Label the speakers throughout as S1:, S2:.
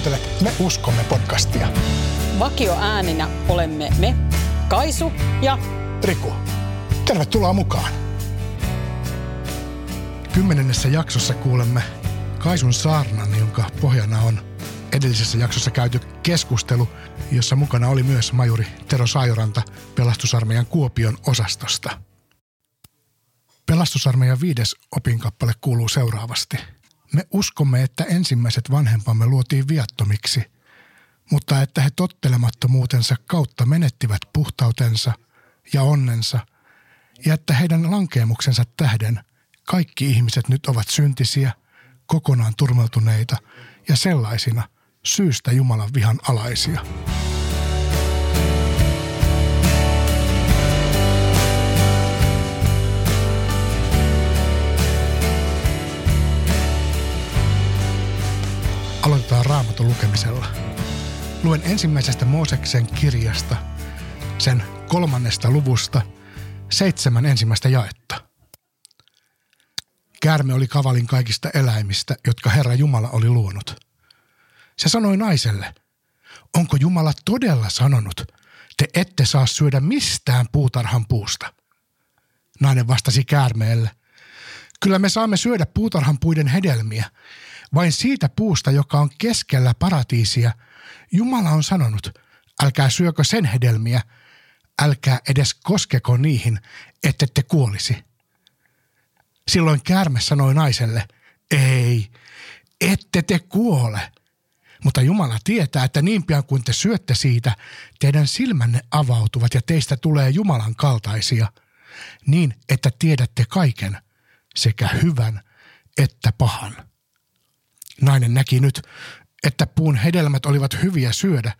S1: Kuuntelet Me uskomme podcastia.
S2: Vakio ääninä olemme me, Kaisu ja
S1: Riku, tervetuloa mukaan. Kymmenennessä jaksossa kuulemme Kaisun saarnan, jonka pohjana on edellisessä jaksossa käyty keskustelu, jossa mukana oli myös majuri Tero Saajoranta pelastusarmeijan Kuopion osastosta. Pelastusarmeijan viides opinkappale kuuluu seuraavasti – me uskomme, että ensimmäiset vanhempamme luotiin viattomiksi, mutta että he tottelemattomuutensa kautta menettivät puhtautensa ja onnensa, ja että heidän lankeemuksensa tähden kaikki ihmiset nyt ovat syntisiä, kokonaan turmeltuneita ja sellaisina syystä Jumalan vihan alaisia. Aloitetaan raamatun lukemisella. Luen ensimmäisestä Mooseksen kirjasta, sen kolmannesta luvusta, seitsemän ensimmäistä jaetta. Käärme oli kavalin kaikista eläimistä, jotka Herra Jumala oli luonut. Se sanoi naiselle, onko Jumala todella sanonut, te ette saa syödä mistään puutarhan puusta? Nainen vastasi käärmeelle, kyllä me saamme syödä puutarhan puiden hedelmiä, vain siitä puusta, joka on keskellä paratiisia, Jumala on sanonut, älkää syökö sen hedelmiä, älkää edes koskeko niihin, ette te kuolisi. Silloin käärme sanoi naiselle, ei, ette te kuole. Mutta Jumala tietää, että niin pian kuin te syötte siitä, teidän silmänne avautuvat ja teistä tulee Jumalan kaltaisia, niin että tiedätte kaiken, sekä hyvän että pahan. Nainen näki nyt, että puun hedelmät olivat hyviä syödä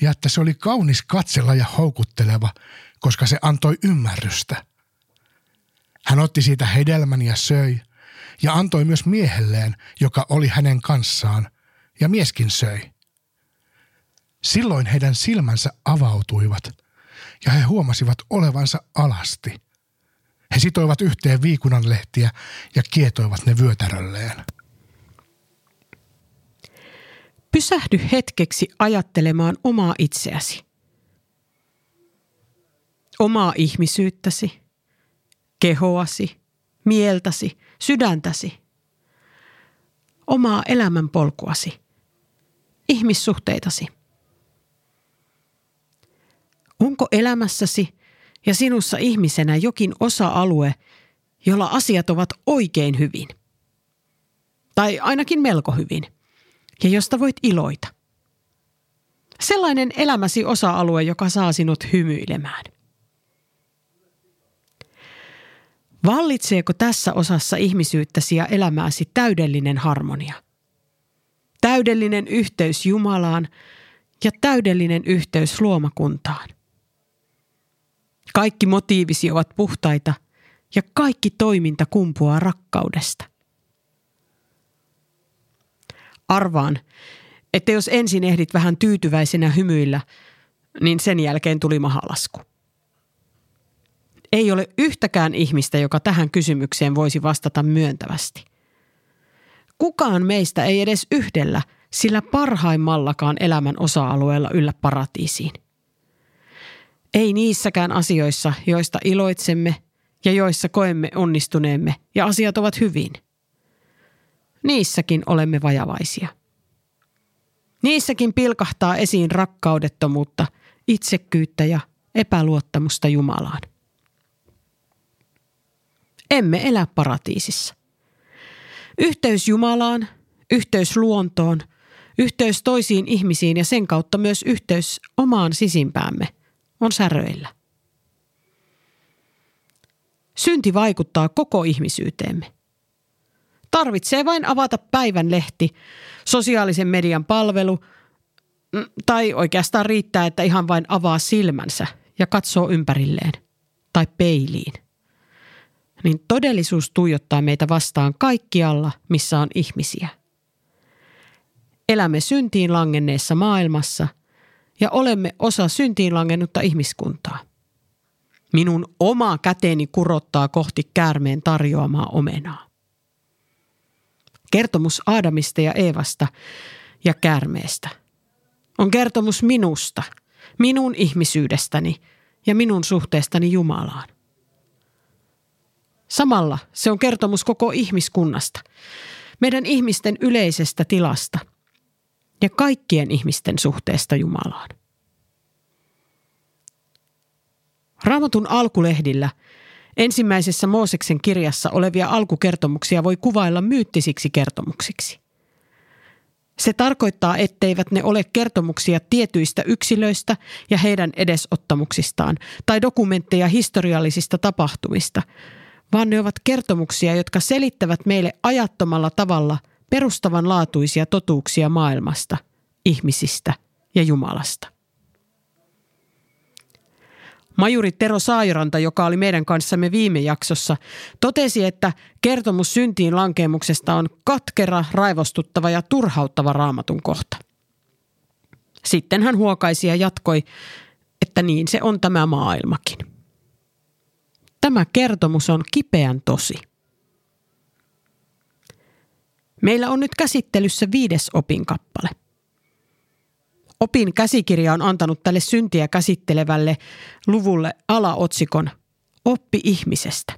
S1: ja että se oli kaunis katsella ja houkutteleva, koska se antoi ymmärrystä. Hän otti siitä hedelmän ja söi ja antoi myös miehelleen, joka oli hänen kanssaan, ja mieskin söi. Silloin heidän silmänsä avautuivat ja he huomasivat olevansa alasti. He sitoivat yhteen viikunanlehtiä ja kietoivat ne vyötärölleen.
S3: Pysähdy hetkeksi ajattelemaan omaa itseäsi. Omaa ihmisyyttäsi, kehoasi, mieltäsi, sydäntäsi. Omaa elämänpolkuasi, ihmissuhteitasi. Onko elämässäsi ja sinussa ihmisenä jokin osa-alue, jolla asiat ovat oikein hyvin? Tai ainakin melko hyvin – ja josta voit iloita. Sellainen elämäsi osa-alue, joka saa sinut hymyilemään. Vallitseeko tässä osassa ihmisyyttäsi ja elämääsi täydellinen harmonia? Täydellinen yhteys Jumalaan ja täydellinen yhteys luomakuntaan. Kaikki motiivisi ovat puhtaita ja kaikki toiminta kumpuaa rakkaudesta. Arvaan, että jos ensin ehdit vähän tyytyväisenä hymyillä, niin sen jälkeen tuli mahalasku. Ei ole yhtäkään ihmistä, joka tähän kysymykseen voisi vastata myöntävästi. Kukaan meistä ei edes yhdellä, sillä parhaimmallakaan elämän osa-alueella yllä paratiisiin. Ei niissäkään asioissa, joista iloitsemme ja joissa koemme onnistuneemme ja asiat ovat hyvin – niissäkin olemme vajavaisia. Niissäkin pilkahtaa esiin rakkaudettomuutta, itsekkyyttä ja epäluottamusta Jumalaan. Emme elä paratiisissa. Yhteys Jumalaan, yhteys luontoon, yhteys toisiin ihmisiin ja sen kautta myös yhteys omaan sisimpäämme on säröillä. Synti vaikuttaa koko ihmisyyteemme. Tarvitsee vain avata päivän lehti, sosiaalisen median palvelu, mm, tai oikeastaan riittää, että ihan vain avaa silmänsä ja katsoo ympärilleen tai peiliin. Niin todellisuus tuijottaa meitä vastaan kaikkialla, missä on ihmisiä. Elämme syntiin langenneessa maailmassa ja olemme osa syntiin langennutta ihmiskuntaa. Minun oma käteeni kurottaa kohti käärmeen tarjoamaa omenaa kertomus Aadamista ja Eevasta ja käärmeestä. On kertomus minusta, minun ihmisyydestäni ja minun suhteestani Jumalaan. Samalla se on kertomus koko ihmiskunnasta, meidän ihmisten yleisestä tilasta ja kaikkien ihmisten suhteesta Jumalaan. Raamatun alkulehdillä ensimmäisessä Mooseksen kirjassa olevia alkukertomuksia voi kuvailla myyttisiksi kertomuksiksi. Se tarkoittaa, etteivät ne ole kertomuksia tietyistä yksilöistä ja heidän edesottamuksistaan tai dokumentteja historiallisista tapahtumista, vaan ne ovat kertomuksia, jotka selittävät meille ajattomalla tavalla perustavanlaatuisia totuuksia maailmasta, ihmisistä ja Jumalasta. Majuri Tero Sairanta, joka oli meidän kanssamme viime jaksossa, totesi, että kertomus syntiin lankemuksesta on katkera, raivostuttava ja turhauttava raamatun kohta. Sitten hän huokaisi ja jatkoi, että niin se on tämä maailmakin. Tämä kertomus on kipeän tosi. Meillä on nyt käsittelyssä viides opinkappale – Opin käsikirja on antanut tälle syntiä käsittelevälle luvulle alaotsikon Oppi ihmisestä.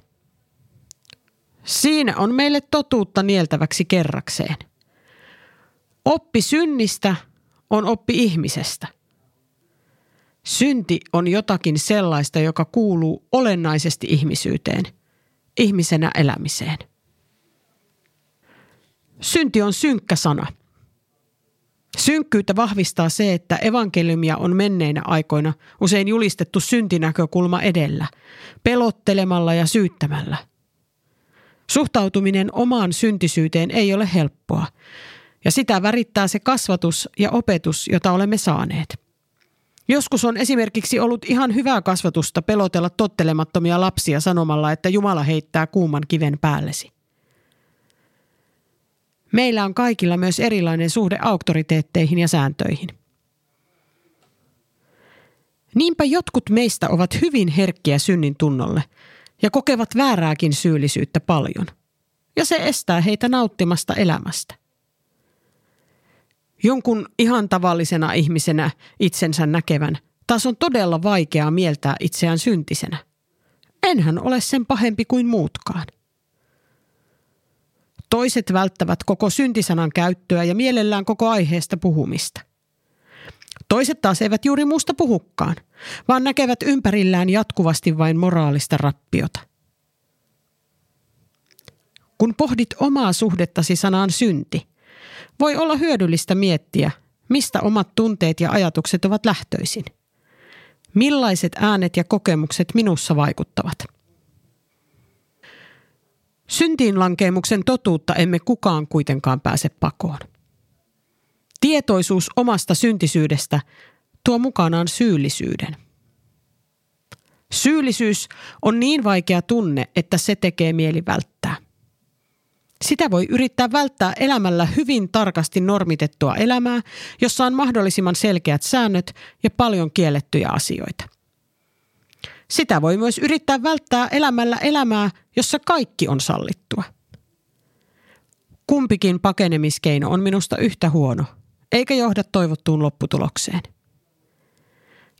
S3: Siinä on meille totuutta nieltäväksi kerrakseen. Oppi synnistä on oppi ihmisestä. Synti on jotakin sellaista, joka kuuluu olennaisesti ihmisyyteen, ihmisenä elämiseen. Synti on synkkä sana – Synkkyyttä vahvistaa se, että evankeliumia on menneinä aikoina usein julistettu syntinäkökulma edellä, pelottelemalla ja syyttämällä. Suhtautuminen omaan syntisyyteen ei ole helppoa, ja sitä värittää se kasvatus ja opetus, jota olemme saaneet. Joskus on esimerkiksi ollut ihan hyvää kasvatusta pelotella tottelemattomia lapsia sanomalla, että Jumala heittää kuuman kiven päällesi. Meillä on kaikilla myös erilainen suhde auktoriteetteihin ja sääntöihin. Niinpä jotkut meistä ovat hyvin herkkiä synnin tunnolle ja kokevat väärääkin syyllisyyttä paljon. Ja se estää heitä nauttimasta elämästä. Jonkun ihan tavallisena ihmisenä itsensä näkevän taas on todella vaikeaa mieltää itseään syntisenä. Enhän ole sen pahempi kuin muutkaan. Toiset välttävät koko syntisanan käyttöä ja mielellään koko aiheesta puhumista. Toiset taas eivät juuri muusta puhukkaan, vaan näkevät ympärillään jatkuvasti vain moraalista rappiota. Kun pohdit omaa suhdettasi sanaan synti, voi olla hyödyllistä miettiä, mistä omat tunteet ja ajatukset ovat lähtöisin. Millaiset äänet ja kokemukset minussa vaikuttavat – Syntiinlankeemuksen totuutta emme kukaan kuitenkaan pääse pakoon. Tietoisuus omasta syntisyydestä tuo mukanaan syyllisyyden. Syyllisyys on niin vaikea tunne, että se tekee mieli välttää. Sitä voi yrittää välttää elämällä hyvin tarkasti normitettua elämää, jossa on mahdollisimman selkeät säännöt ja paljon kiellettyjä asioita – sitä voi myös yrittää välttää elämällä elämää, jossa kaikki on sallittua. Kumpikin pakenemiskeino on minusta yhtä huono, eikä johda toivottuun lopputulokseen.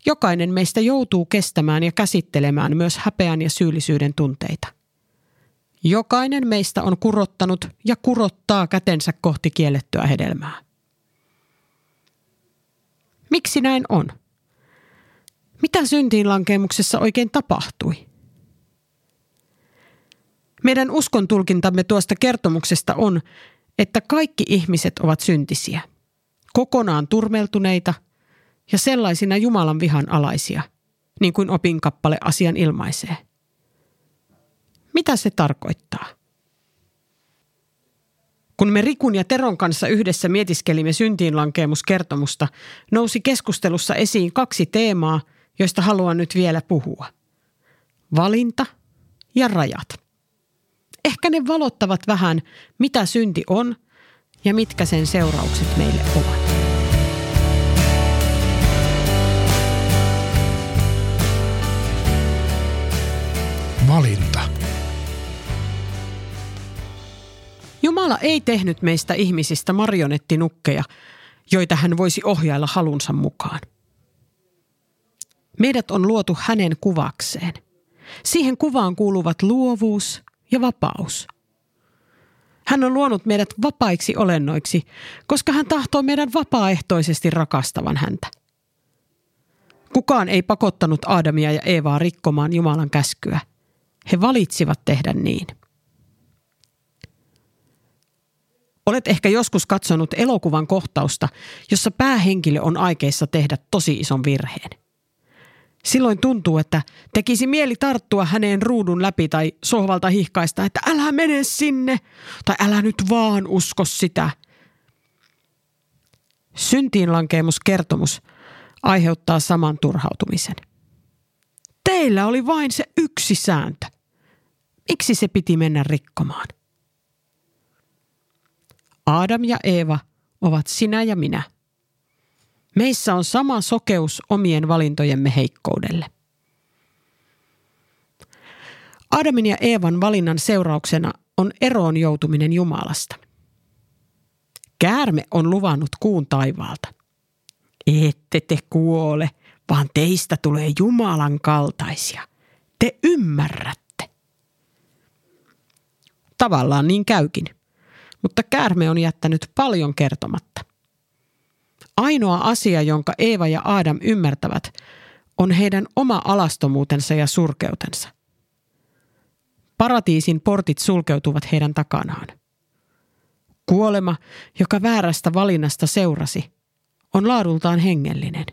S3: Jokainen meistä joutuu kestämään ja käsittelemään myös häpeän ja syyllisyyden tunteita. Jokainen meistä on kurottanut ja kurottaa kätensä kohti kiellettyä hedelmää. Miksi näin on? Mitä syntiinlankemuksessa oikein tapahtui? Meidän uskon tulkintamme tuosta kertomuksesta on, että kaikki ihmiset ovat syntisiä, kokonaan turmeltuneita ja sellaisina Jumalan vihan alaisia, niin kuin opinkappale asian ilmaisee. Mitä se tarkoittaa? Kun me Rikun ja Teron kanssa yhdessä mietiskelimme syntiinlankeemuskertomusta, nousi keskustelussa esiin kaksi teemaa – joista haluan nyt vielä puhua. Valinta ja rajat. Ehkä ne valottavat vähän, mitä synti on ja mitkä sen seuraukset meille ovat.
S1: Valinta.
S3: Jumala ei tehnyt meistä ihmisistä marionettinukkeja, joita hän voisi ohjailla halunsa mukaan. Meidät on luotu hänen kuvakseen. Siihen kuvaan kuuluvat luovuus ja vapaus. Hän on luonut meidät vapaiksi olennoiksi, koska hän tahtoo meidän vapaaehtoisesti rakastavan häntä. Kukaan ei pakottanut Aadamia ja Eevaa rikkomaan Jumalan käskyä. He valitsivat tehdä niin. Olet ehkä joskus katsonut elokuvan kohtausta, jossa päähenkilö on aikeissa tehdä tosi ison virheen. Silloin tuntuu, että tekisi mieli tarttua häneen ruudun läpi tai sohvalta hihkaista, että älä mene sinne tai älä nyt vaan usko sitä. Syntiinlankeemuskertomus aiheuttaa saman turhautumisen. Teillä oli vain se yksi sääntö. Miksi se piti mennä rikkomaan? Adam ja Eeva ovat sinä ja minä. Meissä on sama sokeus omien valintojemme heikkoudelle. Adamin ja Eevan valinnan seurauksena on eroon joutuminen Jumalasta. Käärme on luvannut kuun taivaalta. Ette te kuole, vaan teistä tulee Jumalan kaltaisia. Te ymmärrätte. Tavallaan niin käykin mutta käärme on jättänyt paljon kertomatta. Ainoa asia, jonka Eeva ja Adam ymmärtävät, on heidän oma alastomuutensa ja surkeutensa. Paratiisin portit sulkeutuvat heidän takanaan. Kuolema, joka väärästä valinnasta seurasi, on laadultaan hengellinen.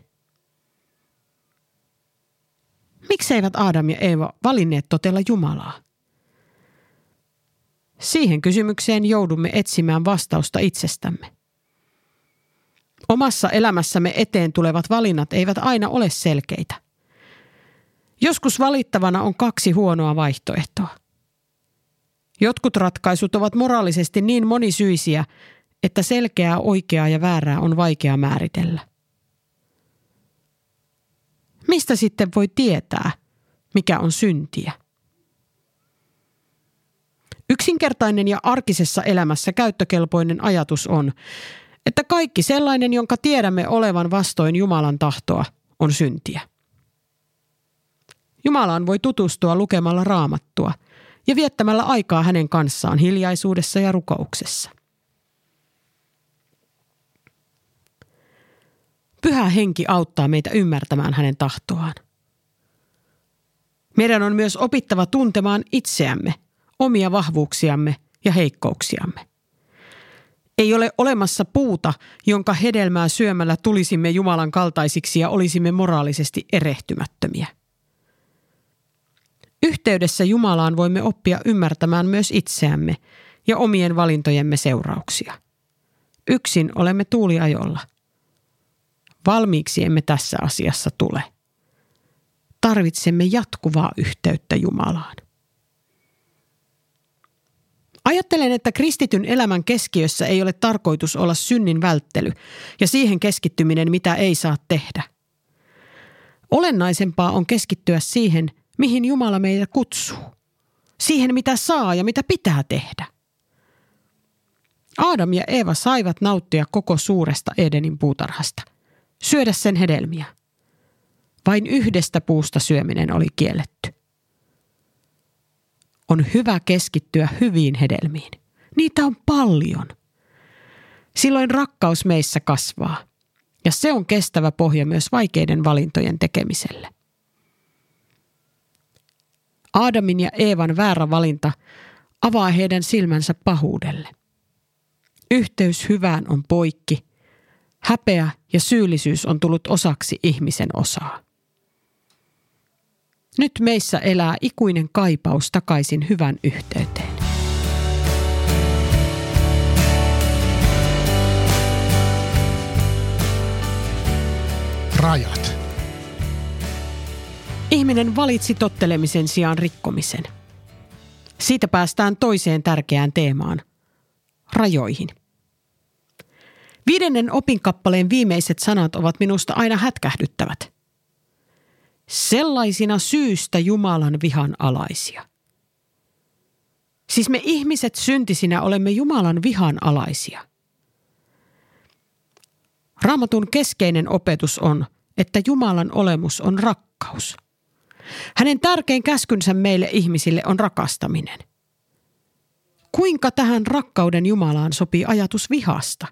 S3: Miksi eivät Adam ja Eeva valinneet totella Jumalaa? Siihen kysymykseen joudumme etsimään vastausta itsestämme. Omassa elämässämme eteen tulevat valinnat eivät aina ole selkeitä. Joskus valittavana on kaksi huonoa vaihtoehtoa. Jotkut ratkaisut ovat moraalisesti niin monisyisiä, että selkeää oikeaa ja väärää on vaikea määritellä. Mistä sitten voi tietää, mikä on syntiä? Yksinkertainen ja arkisessa elämässä käyttökelpoinen ajatus on, että kaikki sellainen, jonka tiedämme olevan vastoin Jumalan tahtoa, on syntiä. Jumalaan voi tutustua lukemalla raamattua ja viettämällä aikaa hänen kanssaan hiljaisuudessa ja rukouksessa. Pyhä henki auttaa meitä ymmärtämään hänen tahtoaan. Meidän on myös opittava tuntemaan itseämme – omia vahvuuksiamme ja heikkouksiamme. Ei ole olemassa puuta, jonka hedelmää syömällä tulisimme Jumalan kaltaisiksi ja olisimme moraalisesti erehtymättömiä. Yhteydessä Jumalaan voimme oppia ymmärtämään myös itseämme ja omien valintojemme seurauksia. Yksin olemme tuuliajolla. Valmiiksi emme tässä asiassa tule. Tarvitsemme jatkuvaa yhteyttä Jumalaan. Ajattelen, että kristityn elämän keskiössä ei ole tarkoitus olla synnin välttely ja siihen keskittyminen, mitä ei saa tehdä. Olennaisempaa on keskittyä siihen, mihin Jumala meitä kutsuu. Siihen, mitä saa ja mitä pitää tehdä. Aadam ja Eeva saivat nauttia koko suuresta Edenin puutarhasta, syödä sen hedelmiä. Vain yhdestä puusta syöminen oli kielletty on hyvä keskittyä hyviin hedelmiin. Niitä on paljon. Silloin rakkaus meissä kasvaa. Ja se on kestävä pohja myös vaikeiden valintojen tekemiselle. Aadamin ja Eevan väärä valinta avaa heidän silmänsä pahuudelle. Yhteys hyvään on poikki. Häpeä ja syyllisyys on tullut osaksi ihmisen osaa. Nyt meissä elää ikuinen kaipaus takaisin hyvän yhteyteen.
S1: Rajat.
S3: Ihminen valitsi tottelemisen sijaan rikkomisen. Siitä päästään toiseen tärkeään teemaan, rajoihin. Viidennen opinkappaleen viimeiset sanat ovat minusta aina hätkähdyttävät – sellaisina syystä Jumalan vihan alaisia. Siis me ihmiset syntisinä olemme Jumalan vihan alaisia. Raamatun keskeinen opetus on, että Jumalan olemus on rakkaus. Hänen tärkein käskynsä meille ihmisille on rakastaminen. Kuinka tähän rakkauden Jumalaan sopii ajatus vihasta?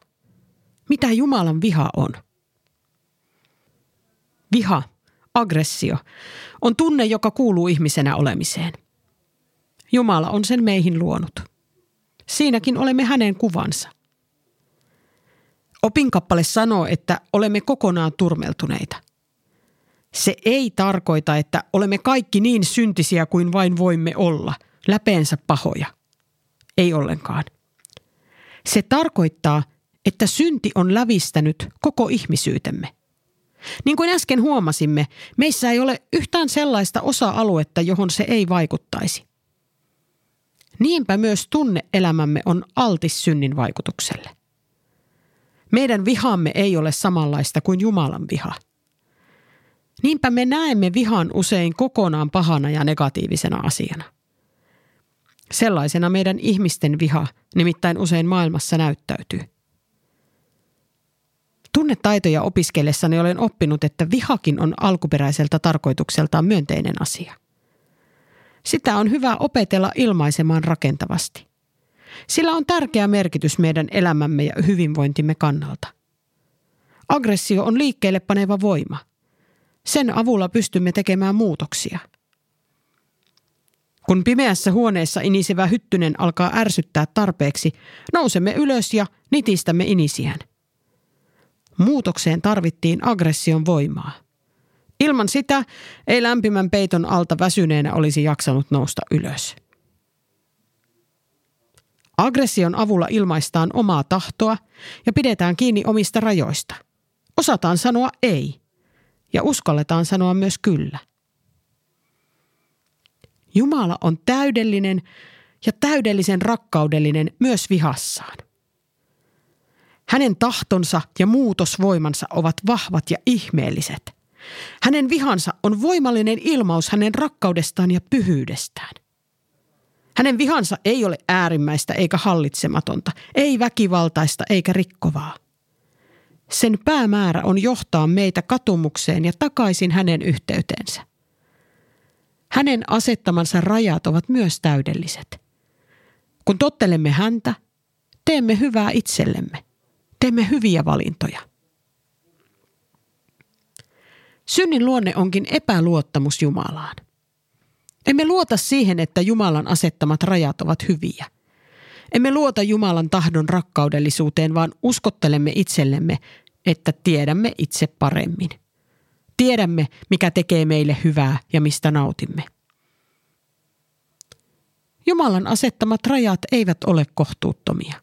S3: Mitä Jumalan viha on? Viha, aggressio, on tunne, joka kuuluu ihmisenä olemiseen. Jumala on sen meihin luonut. Siinäkin olemme hänen kuvansa. Opinkappale sanoo, että olemme kokonaan turmeltuneita. Se ei tarkoita, että olemme kaikki niin syntisiä kuin vain voimme olla, läpeensä pahoja. Ei ollenkaan. Se tarkoittaa, että synti on lävistänyt koko ihmisyytemme – niin kuin äsken huomasimme, meissä ei ole yhtään sellaista osa-aluetta, johon se ei vaikuttaisi. Niinpä myös tunneelämämme on altis synnin vaikutukselle. Meidän vihamme ei ole samanlaista kuin Jumalan viha. Niinpä me näemme vihan usein kokonaan pahana ja negatiivisena asiana. Sellaisena meidän ihmisten viha nimittäin usein maailmassa näyttäytyy. Tunnetaitoja opiskellessani olen oppinut, että vihakin on alkuperäiseltä tarkoitukseltaan myönteinen asia. Sitä on hyvä opetella ilmaisemaan rakentavasti. Sillä on tärkeä merkitys meidän elämämme ja hyvinvointimme kannalta. Aggressio on liikkeelle paneva voima. Sen avulla pystymme tekemään muutoksia. Kun pimeässä huoneessa inisevä hyttynen alkaa ärsyttää tarpeeksi, nousemme ylös ja nitistämme inisiään – Muutokseen tarvittiin aggression voimaa. Ilman sitä ei lämpimän peiton alta väsyneenä olisi jaksanut nousta ylös. Aggression avulla ilmaistaan omaa tahtoa ja pidetään kiinni omista rajoista. Osataan sanoa ei ja uskalletaan sanoa myös kyllä. Jumala on täydellinen ja täydellisen rakkaudellinen myös vihassaan. Hänen tahtonsa ja muutosvoimansa ovat vahvat ja ihmeelliset. Hänen vihansa on voimallinen ilmaus hänen rakkaudestaan ja pyhyydestään. Hänen vihansa ei ole äärimmäistä eikä hallitsematonta, ei väkivaltaista eikä rikkovaa. Sen päämäärä on johtaa meitä katumukseen ja takaisin hänen yhteyteensä. Hänen asettamansa rajat ovat myös täydelliset. Kun tottelemme häntä, teemme hyvää itsellemme – Teemme hyviä valintoja. Synnin luonne onkin epäluottamus Jumalaan. Emme luota siihen, että Jumalan asettamat rajat ovat hyviä. Emme luota Jumalan tahdon rakkaudellisuuteen, vaan uskottelemme itsellemme, että tiedämme itse paremmin. Tiedämme, mikä tekee meille hyvää ja mistä nautimme. Jumalan asettamat rajat eivät ole kohtuuttomia.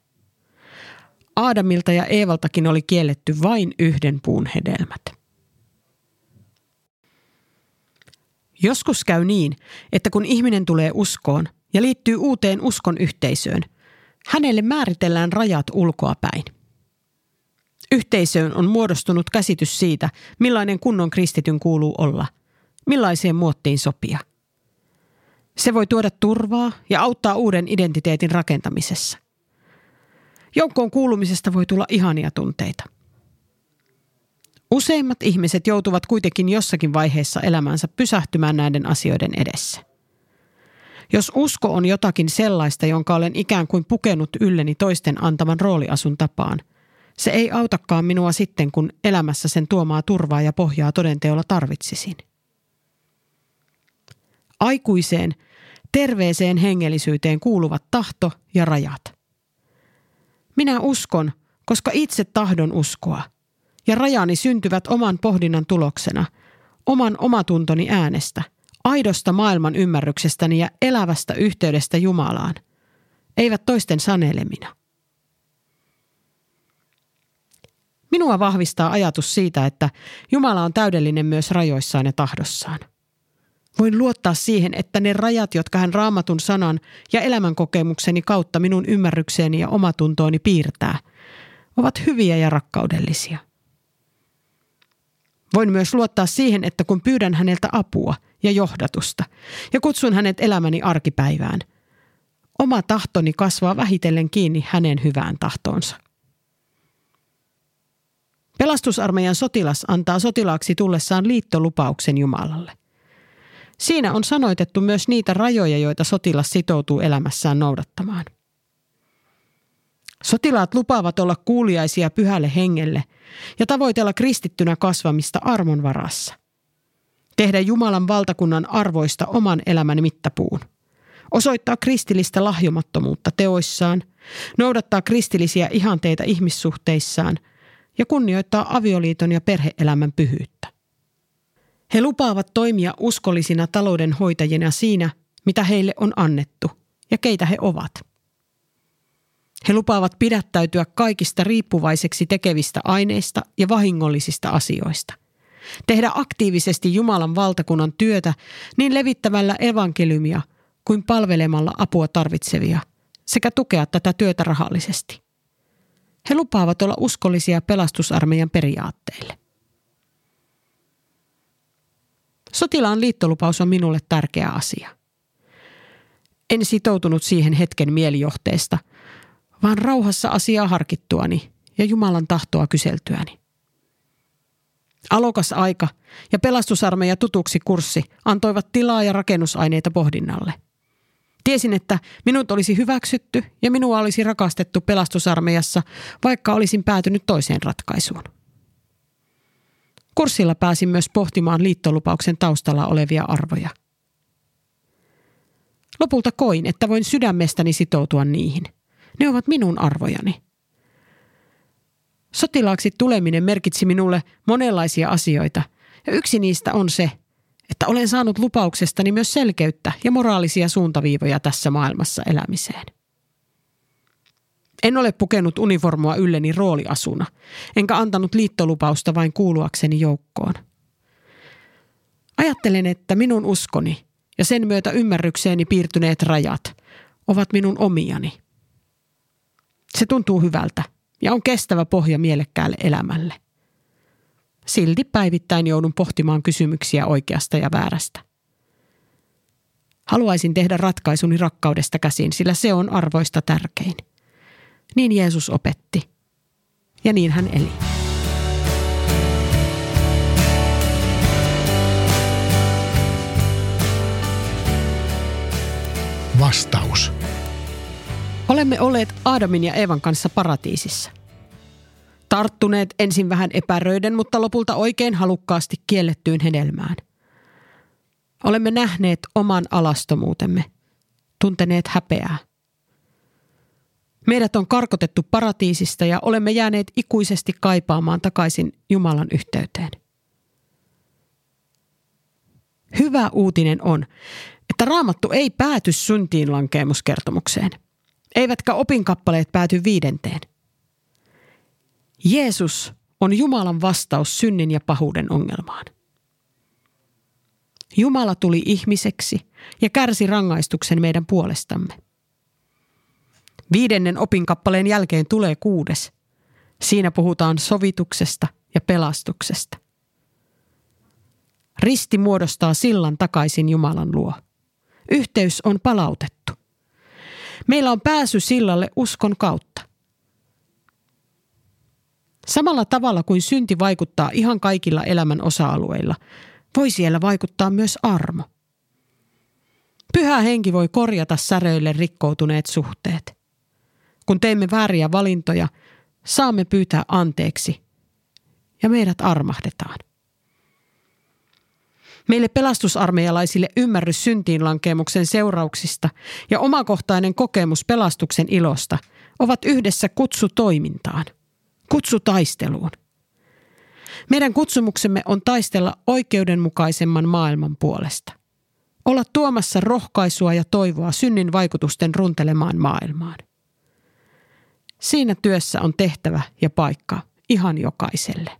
S3: Aadamilta ja Eevaltakin oli kielletty vain yhden puun hedelmät. Joskus käy niin, että kun ihminen tulee uskoon ja liittyy uuteen uskon yhteisöön, hänelle määritellään rajat ulkoa päin. Yhteisöön on muodostunut käsitys siitä, millainen kunnon kristityn kuuluu olla, millaiseen muottiin sopia. Se voi tuoda turvaa ja auttaa uuden identiteetin rakentamisessa – Joukkoon kuulumisesta voi tulla ihania tunteita. Useimmat ihmiset joutuvat kuitenkin jossakin vaiheessa elämänsä pysähtymään näiden asioiden edessä. Jos usko on jotakin sellaista, jonka olen ikään kuin pukenut ylleni toisten antaman rooliasun tapaan, se ei autakaan minua sitten, kun elämässä sen tuomaa turvaa ja pohjaa todenteolla tarvitsisin. Aikuiseen, terveeseen hengellisyyteen kuuluvat tahto ja rajat – minä uskon, koska itse tahdon uskoa. Ja rajani syntyvät oman pohdinnan tuloksena, oman omatuntoni äänestä, aidosta maailman ymmärryksestäni ja elävästä yhteydestä Jumalaan, eivät toisten sanelemina. Minua vahvistaa ajatus siitä, että Jumala on täydellinen myös rajoissaan ja tahdossaan. Voin luottaa siihen, että ne rajat, jotka hän raamatun sanan ja elämänkokemukseni kautta minun ymmärrykseeni ja omatuntooni piirtää, ovat hyviä ja rakkaudellisia. Voin myös luottaa siihen, että kun pyydän häneltä apua ja johdatusta ja kutsun hänet elämäni arkipäivään, oma tahtoni kasvaa vähitellen kiinni hänen hyvään tahtoonsa. Pelastusarmeijan sotilas antaa sotilaaksi tullessaan liittolupauksen Jumalalle. Siinä on sanoitettu myös niitä rajoja, joita sotilas sitoutuu elämässään noudattamaan. Sotilaat lupaavat olla kuuliaisia pyhälle hengelle ja tavoitella kristittynä kasvamista armon varassa. Tehdä Jumalan valtakunnan arvoista oman elämän mittapuun. Osoittaa kristillistä lahjomattomuutta teoissaan, noudattaa kristillisiä ihanteita ihmissuhteissaan ja kunnioittaa avioliiton ja perheelämän pyhyyttä. He lupaavat toimia uskollisina talouden hoitajina siinä, mitä heille on annettu ja keitä he ovat. He lupaavat pidättäytyä kaikista riippuvaiseksi tekevistä aineista ja vahingollisista asioista. Tehdä aktiivisesti Jumalan valtakunnan työtä niin levittävällä evankeliumia kuin palvelemalla apua tarvitsevia sekä tukea tätä työtä rahallisesti. He lupaavat olla uskollisia pelastusarmeijan periaatteille. Sotilaan liittolupaus on minulle tärkeä asia. En sitoutunut siihen hetken mielijohteesta, vaan rauhassa asiaa harkittuani ja Jumalan tahtoa kyseltyäni. Alokas aika ja pelastusarmeija tutuksi kurssi antoivat tilaa ja rakennusaineita pohdinnalle. Tiesin, että minut olisi hyväksytty ja minua olisi rakastettu pelastusarmeijassa, vaikka olisin päätynyt toiseen ratkaisuun. Kurssilla pääsin myös pohtimaan liittolupauksen taustalla olevia arvoja. Lopulta koin, että voin sydämestäni sitoutua niihin. Ne ovat minun arvojani. Sotilaaksi tuleminen merkitsi minulle monenlaisia asioita, ja yksi niistä on se, että olen saanut lupauksestani myös selkeyttä ja moraalisia suuntaviivoja tässä maailmassa elämiseen. En ole pukenut uniformua ylleni rooliasuna, enkä antanut liittolupausta vain kuuluakseni joukkoon. Ajattelen, että minun uskoni ja sen myötä ymmärrykseeni piirtyneet rajat ovat minun omiani. Se tuntuu hyvältä ja on kestävä pohja mielekkäälle elämälle. Silti päivittäin joudun pohtimaan kysymyksiä oikeasta ja väärästä. Haluaisin tehdä ratkaisuni rakkaudesta käsin, sillä se on arvoista tärkein. Niin Jeesus opetti. Ja niin hän eli.
S1: Vastaus.
S3: Olemme olleet Aadamin ja Eevan kanssa paratiisissa. Tarttuneet ensin vähän epäröiden, mutta lopulta oikein halukkaasti kiellettyyn hedelmään. Olemme nähneet oman alastomuutemme, tunteneet häpeää – Meidät on karkotettu paratiisista ja olemme jääneet ikuisesti kaipaamaan takaisin Jumalan yhteyteen. Hyvä uutinen on, että raamattu ei pääty syntiin lankeemuskertomukseen, eivätkä opinkappaleet pääty viidenteen. Jeesus on Jumalan vastaus synnin ja pahuuden ongelmaan. Jumala tuli ihmiseksi ja kärsi rangaistuksen meidän puolestamme – Viidennen opinkappaleen jälkeen tulee kuudes. Siinä puhutaan sovituksesta ja pelastuksesta. Risti muodostaa sillan takaisin Jumalan luo. Yhteys on palautettu. Meillä on pääsy sillalle uskon kautta. Samalla tavalla kuin synti vaikuttaa ihan kaikilla elämän osa-alueilla, voi siellä vaikuttaa myös armo. Pyhä henki voi korjata säröille rikkoutuneet suhteet. Kun teemme vääriä valintoja, saamme pyytää anteeksi ja meidät armahdetaan. Meille pelastusarmeijalaisille ymmärrys syntiin lankemuksen seurauksista ja omakohtainen kokemus pelastuksen ilosta ovat yhdessä kutsu toimintaan, kutsu taisteluun. Meidän kutsumuksemme on taistella oikeudenmukaisemman maailman puolesta. Olla tuomassa rohkaisua ja toivoa synnin vaikutusten runtelemaan maailmaan. Siinä työssä on tehtävä ja paikka ihan jokaiselle.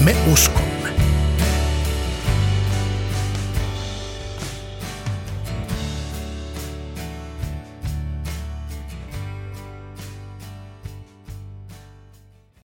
S1: Me uskomme.